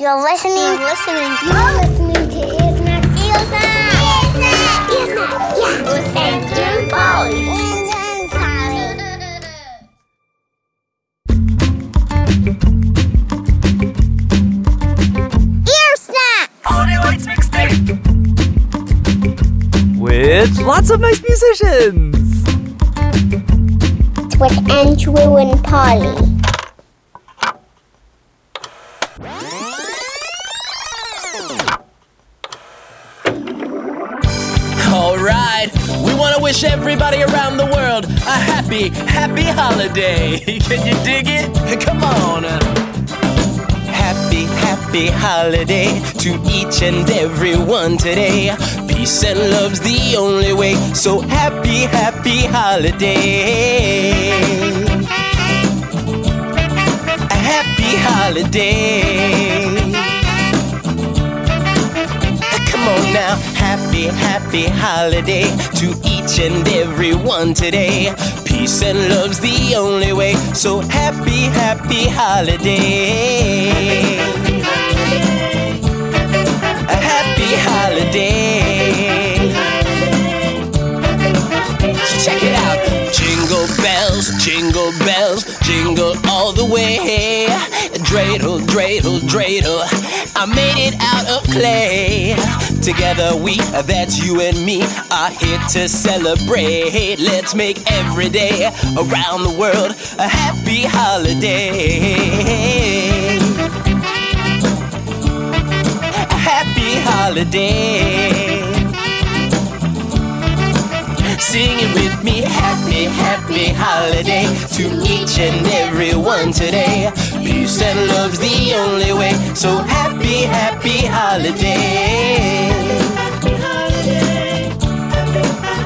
You're listening. You're listening. You're listening to Ear Snacks. Ear Snacks. Ear Snacks. Ear Snacks. Yeah. With Andrew Polly. And Polly. Ear Snack. Holiday Lights Mixtape. With lots of nice musicians. With Andrew and Polly. Wish everybody around the world a happy, happy holiday. Can you dig it? Come on. Happy, happy holiday to each and every one today. Peace and love's the only way. So happy, happy holiday. A happy holiday. On now, happy, happy holiday to each and every one today. Peace and love's the only way, so happy, happy holiday. A happy holiday. So check it out. Jingle bells, jingle bells, jingle all the way. Dreidel, dreidel, dreidel. I made it out of clay. Together we, that's you and me, are here to celebrate. Let's make every day around the world a happy holiday. A happy holiday. Sing it with me, happy, happy holiday to each and every one today. And love's the only way, so happy, happy holiday.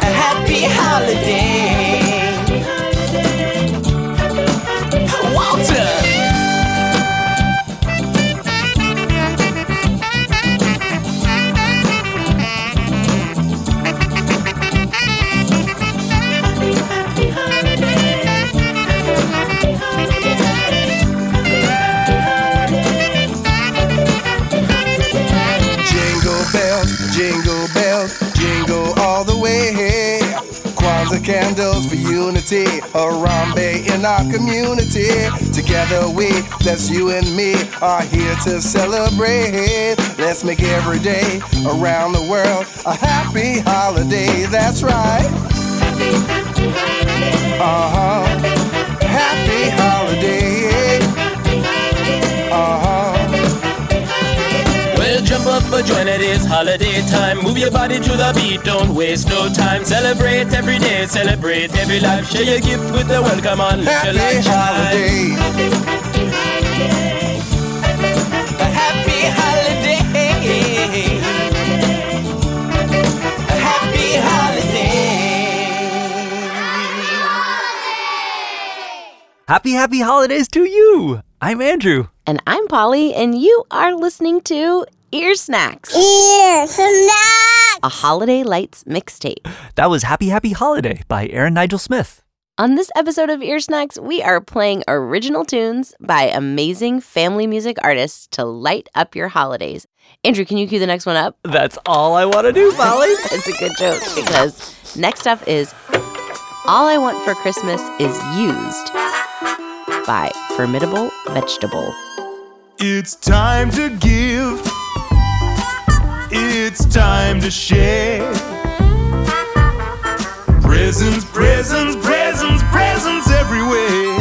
A happy holiday. Candles for unity, Harambe in our community. Together we, that's you and me, are here to celebrate. Let's make every day around the world a happy holiday. That's right. Uh huh. Happy holiday. Uh huh. Well, jump up for join it is holiday time. Move your body to the beat, don't waste no time. Celebrate every day, celebrate every life. Share your gift with the welcome on. Let your Happy light shine. holiday. A happy holiday. A happy holiday. Happy, happy holidays to you. I'm Andrew. And I'm Polly, and you are listening to Ear Snacks, Ear Snacks. a Holiday Lights mixtape. That was Happy, Happy Holiday by Aaron Nigel Smith. On this episode of Ear Snacks, we are playing original tunes by amazing family music artists to light up your holidays. Andrew, can you cue the next one up? That's all I want to do, Molly. It's a good joke because next up is All I Want for Christmas is Used by Formidable Vegetable. It's time to give. It's time to share. Presents, presents, presents, presents everywhere.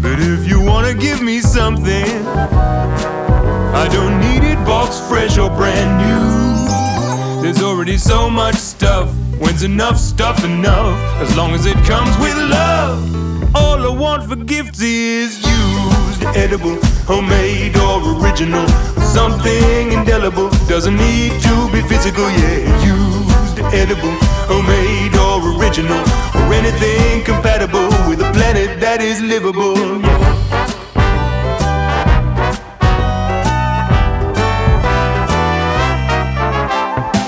But if you wanna give me something, I don't need it box fresh or brand new. There's already so much stuff. When's enough stuff enough? As long as it comes with love. All I want for gifts is used, edible, homemade or original. Something indelible doesn't need to be physical, yeah. Used, edible, homemade or original, or anything compatible with a planet that is livable.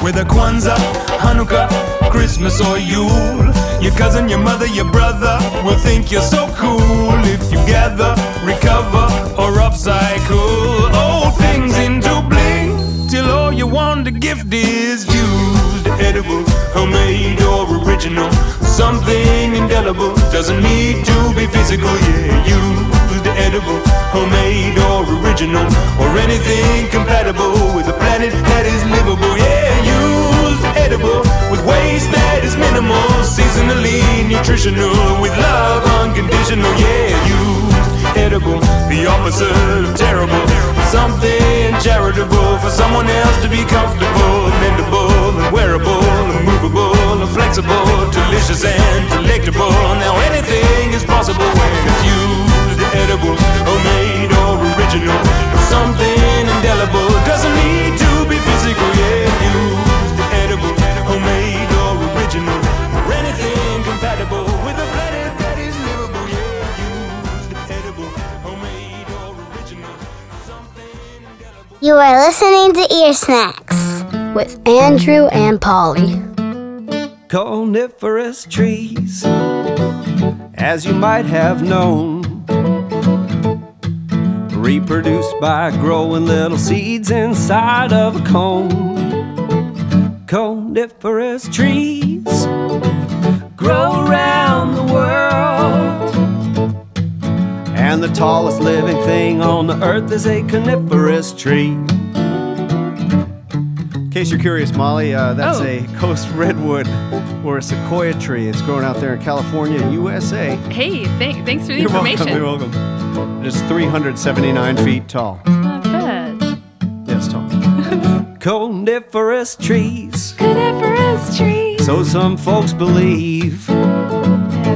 Whether Kwanzaa, Hanukkah, Christmas or Yule, your cousin, your mother, your brother will think you're so cool if you gather, recover, or upcycle old things into bling till all you want to gift is used, edible, homemade or original. Something indelible doesn't need to be physical, yeah. Used, edible, homemade or original, or anything compatible with a planet that is livable, yeah. Used, edible, that is minimal, seasonally nutritional, with love unconditional, yeah. Used, edible, the opposite of terrible. Something charitable for someone else to be comfortable, mendable, and wearable, and movable, and flexible, delicious and delectable. Now anything is possible when it's used, edible, homemade or original. Something indelible doesn't need to be physical, yeah. Used, You are listening to Ear Snacks with Andrew and Polly. Coniferous trees, as you might have known, reproduced by growing little seeds inside of a cone. Coniferous trees grow around the world. And the tallest living thing on the earth is a coniferous tree. In case you're curious, Molly, uh, that's Oh. a coast redwood or a sequoia tree. It's growing out there in California, USA. Hey, thank, thanks for the You're information. welcome. You're welcome. It is 379 feet tall. Not bad. Yes, tall. Coniferous trees, Coniferous trees. so some folks believe.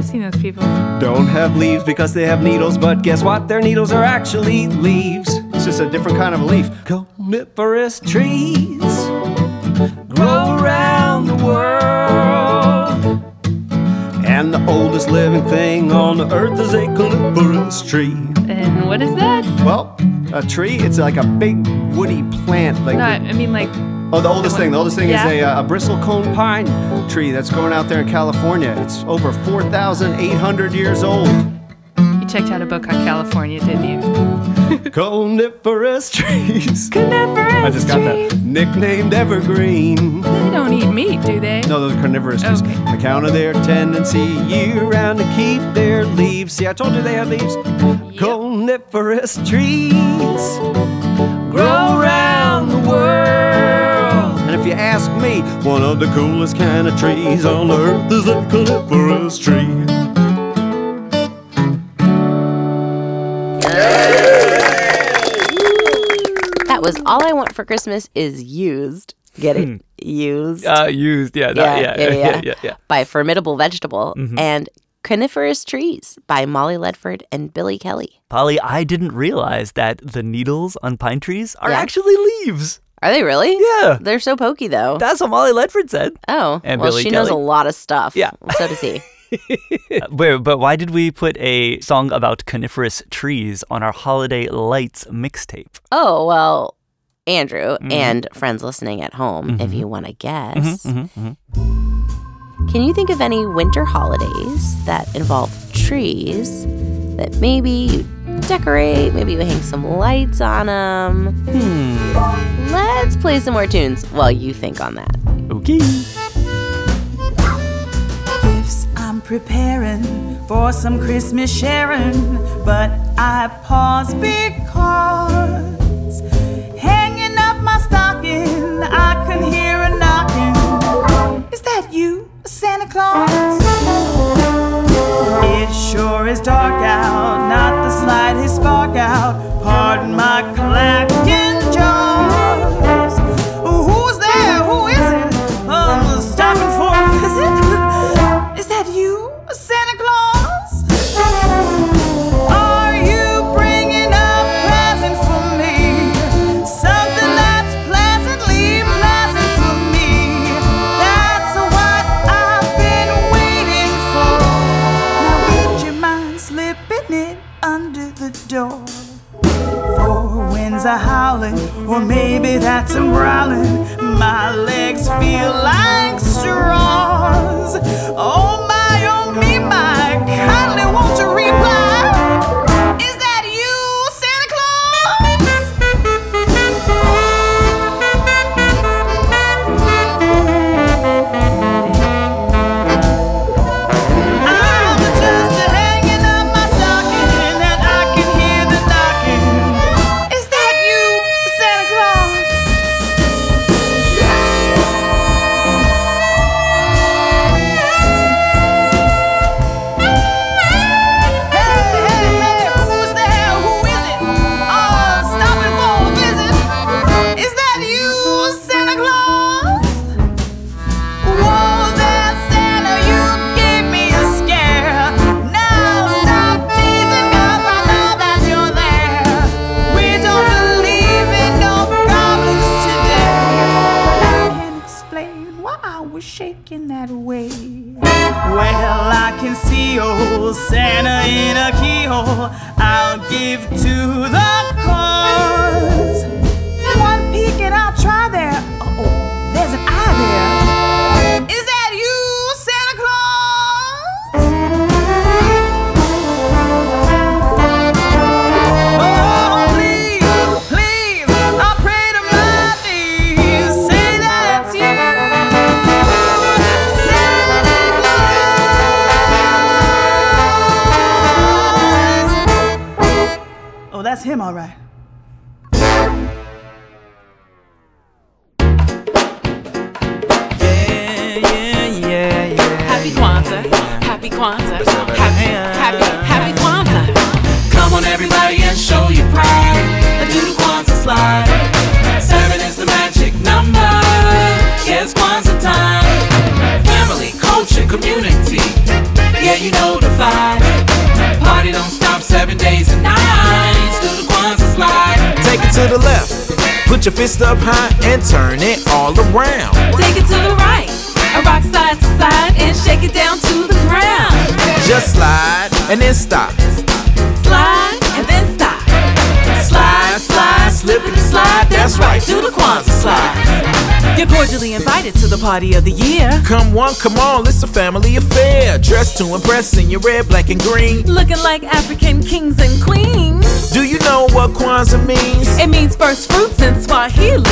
I've seen those people. Don't have leaves because they have needles, but guess what? Their needles are actually leaves. It's just a different kind of leaf. Coniferous trees grow around the world. And the oldest living thing on the earth is a coniferous tree. And what is that? Well, a tree, it's like a big woody plant. Like No, I mean like Oh, the oldest thing. The oldest thing Yeah. is a, uh, a bristlecone pine tree that's growing out there in California. It's over 4,800 years old. you checked out a book on California, didn't you? Coniferous trees. Coniferous I just got that. Nicknamed evergreen. They don't eat meat, do they? No, those are carnivorous trees. Okay. Account of their tendency year round to keep their leaves. See, I told you they had leaves. Coniferous trees grow ask me, one of the coolest kind of trees on earth is a coniferous tree. That was All I Want for Christmas is Used. Get it? Used. Uh, used, yeah, that- yeah, yeah, yeah, yeah, yeah. By Formidable Vegetable and Coniferous Trees by Molly Ledford and Billy Kelly. Polly, I didn't realize that the needles on pine trees are Yeah. actually leaves. Are they really? Yeah. They're so pokey though. That's what Molly Ledford said. oh, And well, Billy she knows a lot of stuff. Yeah. So does he. Uh, Wait, but why did we put a song about coniferous trees on our holiday lights mixtape? Oh, well, Andrew Mm-hmm. and friends listening at home, if you want to guess, Mm-hmm, can you think of any winter holidays that involve trees that maybe you decorate, maybe you hang some lights on them? Hmm. Let's play some more tunes while you think on that. Okay. gifts I'm preparing for some Christmas sharing, but I pause because hanging up my stocking, I can hear a knocking. Is that you, Santa Claus? Is dark out, not the slightest spark out. Pardon my that's him and shake it down to the ground. Just slide and then stop. Slide and then stop. Slide, slide, slip and slide. That's right, do the Kwanzaa slide. You're cordially invited to the party of the year. Come on, come on, it's a family affair. Dressed to impress in your red, black, and green. Looking like African kings and queens. Do you know what Kwanzaa means? It means first fruits in Swahili.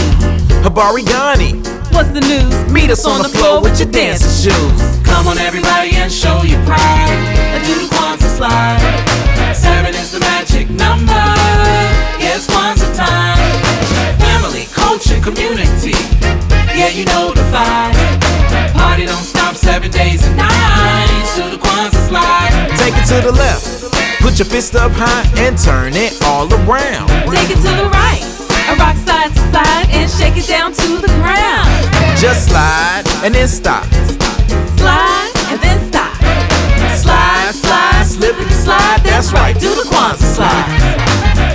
Habari Gani. What's the news? Meet us on the floor with your dancing shoes. Come on, everybody, and show your pride. And do the Kwanzaa slide. Seven is the magic number. Yeah, it's Kwanzaa time. Family, culture, community. Yeah, you know the vibe. Party don't stop seven days and nights. Do the Kwanzaa slide. Take it to the left. Put your fist up high and turn it all around. Take it to the right, a rock side to side and shake it down to the ground. Just slide and then stop. Slide and then stop. Slide, slide, slip and slide. That's right, do the Kwanzaa slide.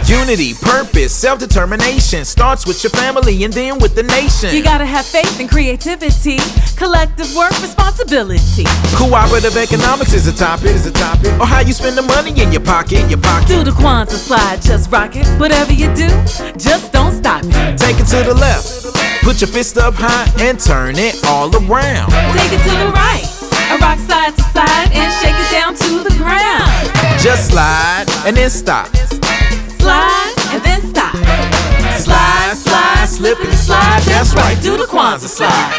Unity, purpose, self determination starts with your family and then with the nation. You gotta have faith and creativity, collective work, responsibility. Cooperative economics is a topic, is a topic. Or how you spend the money in your pocket, in your pocket. Do the Kwanzaa slide, just rock it. Whatever you do, just don't stop it. Take it to the left. Put your fist up high and turn it all around. Take it to the right, a rock side to side and shake it down to the ground. Just slide and then stop. Slide and then stop. Slide, slide, slip and slide. That's right, do the Kwanzaa slide.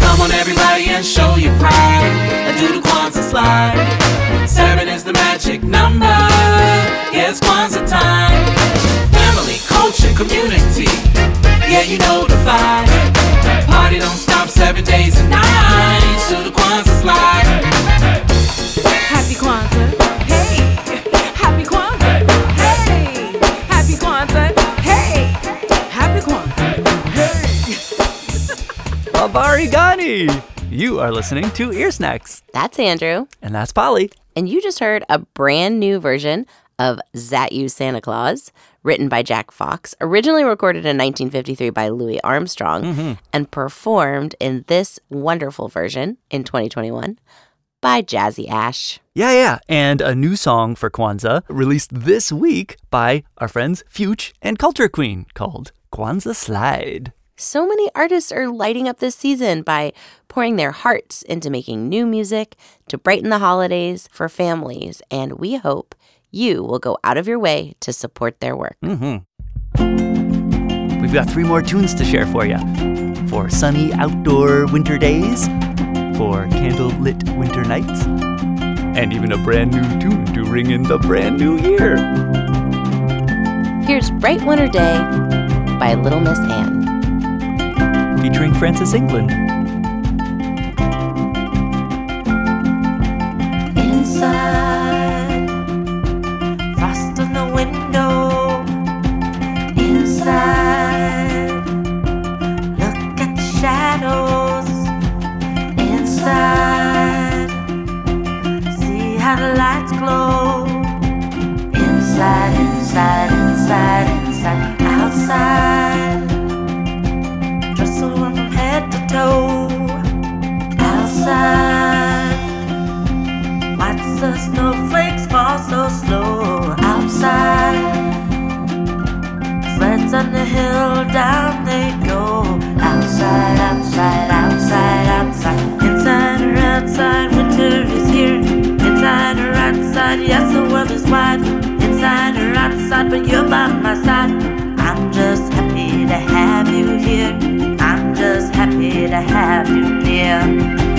Come on, everybody, and show your pride. And do the Kwanzaa slide. Seven is the magic number. Yeah, Kwanzaa time. Family, culture, community. Yeah, you know the vibe. Party don't stop seven days and nights. Do the Kwanzaa slide. Hey. Habari Gani! You are listening to Ear Snacks. That's Andrew. And that's Polly. And you just heard a brand new version of Zat You Santa Claus, written by Jack Fox, originally recorded in 1953 by Louis Armstrong, Mm-hmm. and performed in this wonderful version in 2021 by Jazzy Ash. Yeah, yeah. And a new song for Kwanzaa released this week by our friends Fyütch and Culture Queen called Kwanzaa Slide. So many artists are lighting up this season by pouring their hearts into making new music to brighten the holidays for families, and we hope you will go out of your way to support their work. Mm-hmm. We've got three more tunes to share for you for sunny outdoor winter days, for candle-lit winter nights, and even a brand new tune to ring in the brand new year. Here's Bright Winter Day by Little Miss Ann. Featuring Frances England. Inside, frost on the window. Inside, look at the shadows. Inside, see how the lights glow. Inside, inside, inside, inside, outside. Toe. Outside. Watch the snowflakes fall so slow outside. Sleds on the hill, down they go. Outside, outside, outside, outside. Inside or outside, winter is here. Inside or outside, yes, the world is wide. Inside or outside, but you're by my side. I'm just happy to have you here. Just happy to have you near.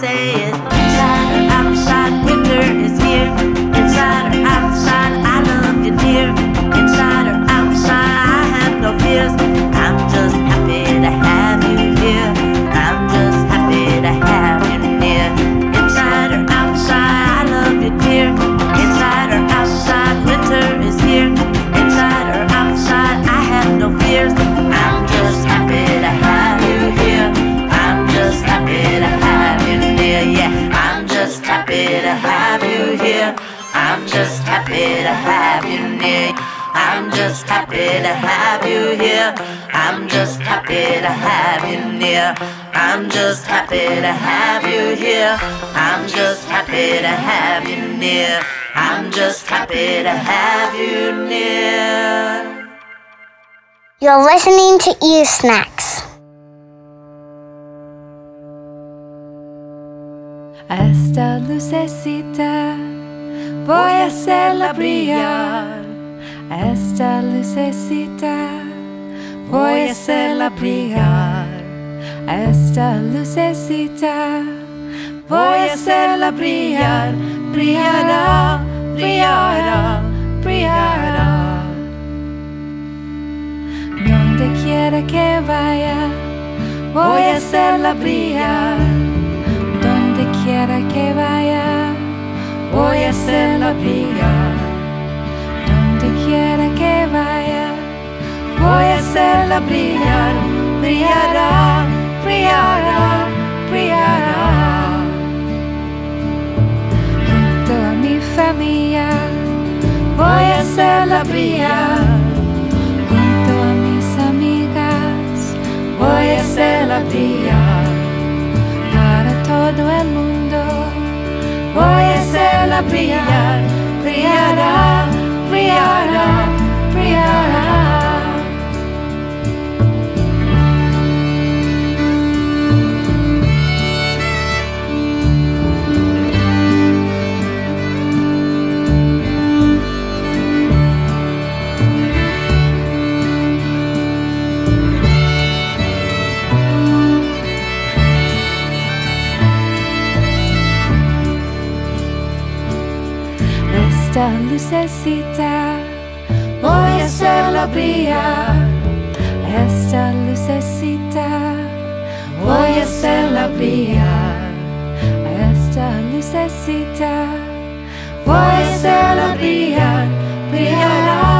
Say is inside or outside, winter is here. Inside or happy to have you near. I'm just happy to have you here. I'm just happy to have you near. I'm just happy to have you here. I'm just happy to have you near. I'm just happy to have you near. You're listening to Ear Snacks. Esta lucecita voy a hacerla brillar. Esta lucecita voy a hacerla brillar. Esta lucecita voy a hacerla brillar. Brillará, brillará, brillará. Donde quiera que vaya, voy a hacerla brillar. Donde quiera que vaya, voy a hacerla brillar. Donde quiera que vaya, voy a hacerla brillar. Brillará, brillará, brillará. Junto a mi familia, voy a hacerla brillar. Brillar, brillará, brillará, Esta lucecita voy a hacerla brillar. Esta lucecita voy a hacerla brillar. lucecita. Voy a hacerla brillar, brillará, brillará,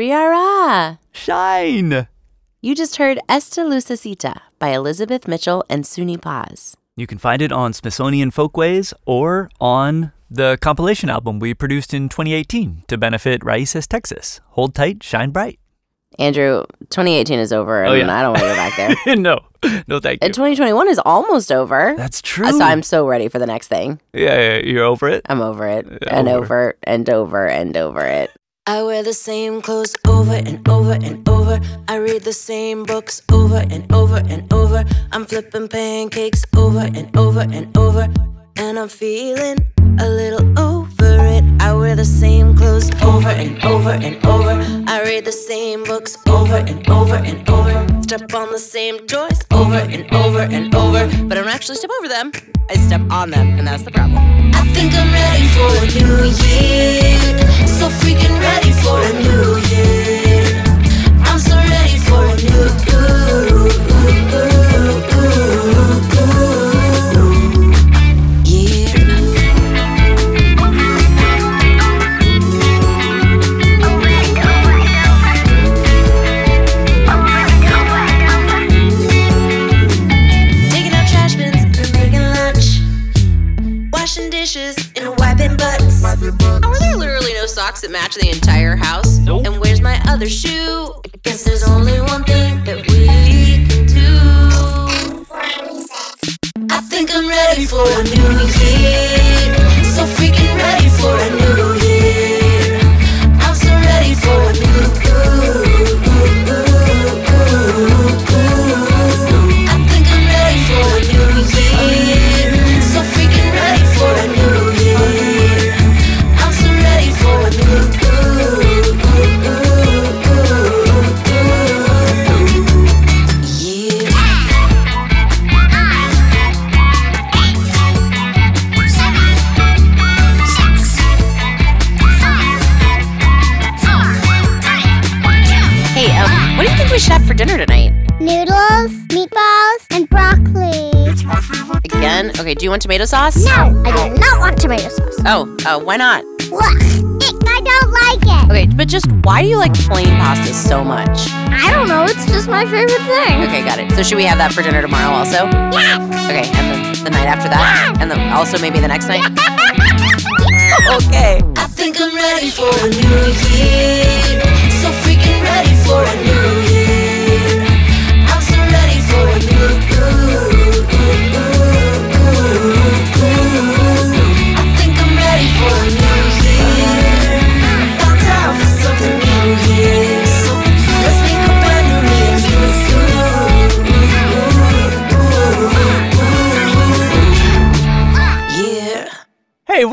Briara! Shine! You just heard Esta Lucecita by Elizabeth Mitchell and Suni Paz. You can find it on Smithsonian Folkways or on the compilation album we produced in 2018 to benefit Raíces, Texas. Hold tight, shine bright. Andrew, 2018 is over, oh, and Oh, yeah. I don't want to go back there. no, no, thank you. And 2021 is almost over. That's uh, true. So I'm so ready for the next thing. Yeah, yeah, you're over it? I'm over it. and over. over and over and over it. I wear the same clothes over and over and over. I read the same books over and over and over. I'm flipping pancakes over and over and over. And I'm feeling a little over wear the same clothes over and over and over. I read the same books over and over and over. Step on the same doors over and over and over. But I don't actually step over them. I step on them, and that's the problem. I think I'm ready for a new year. So freaking ready for a new year. I'm so ready for a new Taking you want tomato sauce? No, I do not want tomato sauce. Oh, uh, why not? Ugh, I don't like it. Okay, but just why do you like plain pasta so much? I don't know. It's just my favorite thing. Okay, got it. So should we have that for dinner tomorrow also? Yes. Okay, and then the night after that? yes. And then also maybe the next night? okay. I think I'm ready for a new year. So freaking ready for a new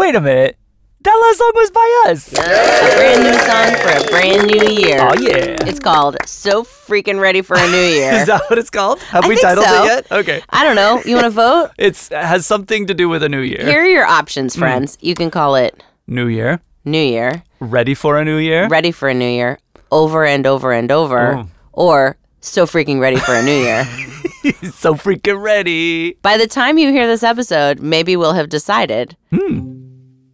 wait a minute. That last song was by us. A brand new song for a brand new year. Oh, yeah. It's called So Freaking Ready for a New Year. Is that what it's called? Have I we think titled so. it yet? Okay. I don't know. You want to vote? It's it has something to do with a new year. Here are your options, Hmm. friends. You can call it New year. New Year, Ready for a new year? Ready for a New Year, Over and Over and Over, Oh. or So Freaking Ready for a New Year. so freaking ready. By the time you hear this episode, maybe we'll have decided.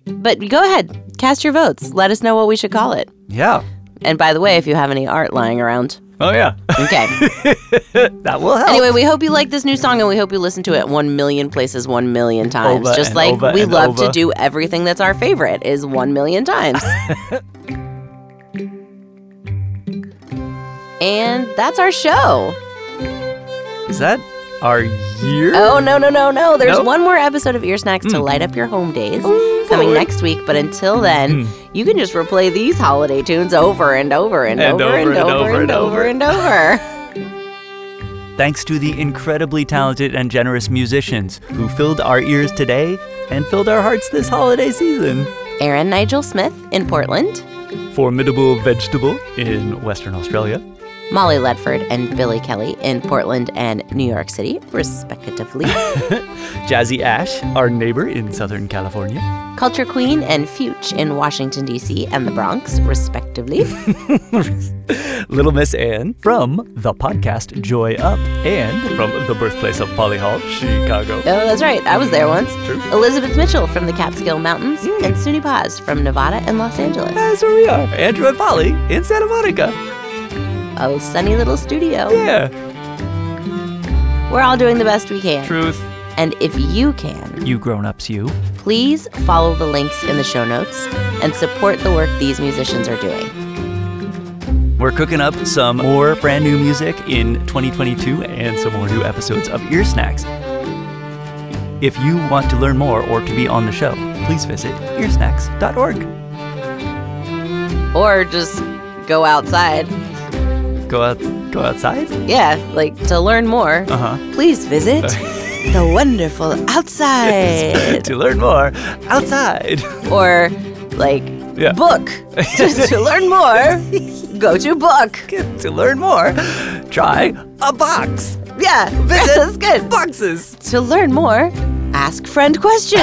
Hmm. But go ahead, cast your votes. Let us know what we should call it. Yeah. And by the way, if you have any art lying around, Oh yeah. okay. that will help. Anyway, we hope you like this new song and we hope you listen to it one million places, one million times. Over Just like we love to do everything that's our favorite is one million times. and that's our show. Is that our year? Oh no no no no! There's No? one more episode of Ear Snacks to Mm. light up your home days coming next week. But until then, hmm. you can just replay these holiday tunes over and over and, And over, and over and over over and and over over. and over. Thanks to the incredibly talented and generous musicians who filled our ears today and filled our hearts this holiday season. Aaron Nigel Smith in Portland. formidable vegetable in Western Australia. Molly Ledford and Billy Kelly in Portland and New York City, respectively. Jazzy Ash, our neighbor in Southern California. Culture Queen and Fyütch in Washington, D.C. and the Bronx, respectively. Little Miss Ann from the podcast Joy Up and from the birthplace of Polly Hall, Chicago. Oh, that's right. I was there once. True. Elizabeth Mitchell from the Catskill Mountains mm. and Suni Paz from Nevada and Los Angeles. That's where we are. Andrew and Polly in Santa Monica. A sunny little studio. Yeah. We're all doing the best we can. Truth. And if you can, You grown ups, you. please follow the links in the show notes and support the work these musicians are doing. We're cooking up some more brand new music in 2022 and some more new episodes of Ear Snacks. If you want to learn more or to be on the show, please visit earsnacks.org. Or just go outside. Go out, go outside. Yeah, like to learn more, Uh huh. please visit the wonderful outside. to learn more, outside. or like Yeah. book. to, to learn more, go to book. to learn more, try a box. Yeah, Visit that's good. Boxes. To learn more, ask friend question.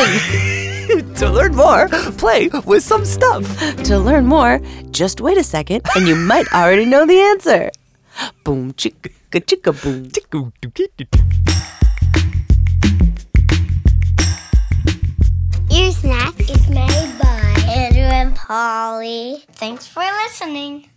to learn more, play with some stuff. to learn more, just wait a second and you might already know the answer. Boom chicka chicka boom. Ear Snacks is made by Andrew and Polly. Thanks for listening.